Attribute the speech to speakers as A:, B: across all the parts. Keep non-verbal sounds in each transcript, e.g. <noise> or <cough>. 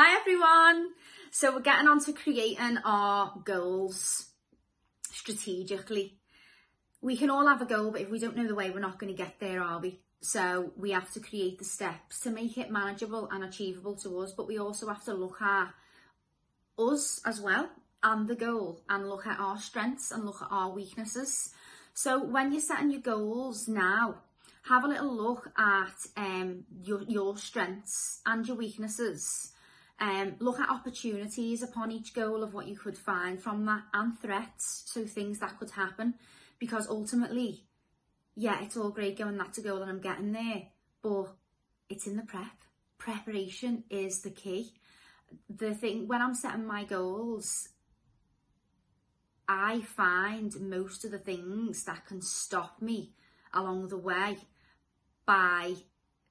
A: Hi everyone! So we're getting on to creating our goals strategically. We can all have a goal, but if we don't know the way, we're not going to get there, are we? So we have to create the steps to make it manageable and achievable to us, but we also have to look at us as well and the goal and look at our strengths and look at our weaknesses. So when you're setting your goals now, have a little look at um, your, your strengths and your weaknesses um, look at opportunities upon each goal of what you could find from that and threats, so things that could happen. Because ultimately, yeah, it's all great going, that's a goal and I'm getting there, but it's in the prep. Preparation is the key. The thing, when I'm setting my goals, I find most of the things that can stop me along the way by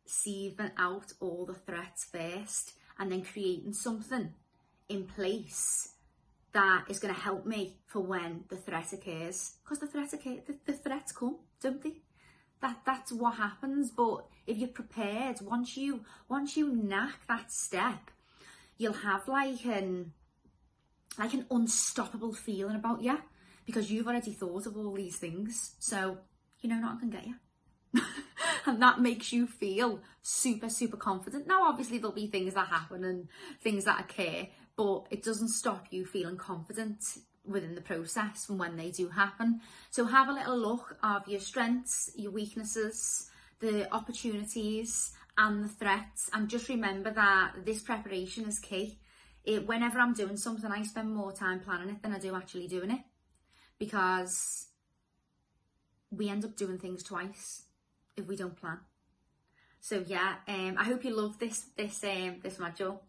A: sieving out all the threats first and then creating something in place that is going to help me for when the threat occurs. Because the threat occurs, the, the threats come don't they? That that's what happens but if you're prepared once you once you knack that step you'll have like an like an unstoppable feeling about you because you've already thought of all these things. So you know nothing can get you <laughs> and that makes you feel super, super confident. Now, obviously, there'll be things that happen and things that occur, but it doesn't stop you feeling confident within the process from when they do happen. So have a little look of your strengths, your weaknesses, the opportunities and the threats and just remember that this preparation is key. It, whenever I'm doing something, I spend more time planning it than I do actually doing it because we end up doing things twice if we don't plan. So yeah, um, I hope you love this this um, this module.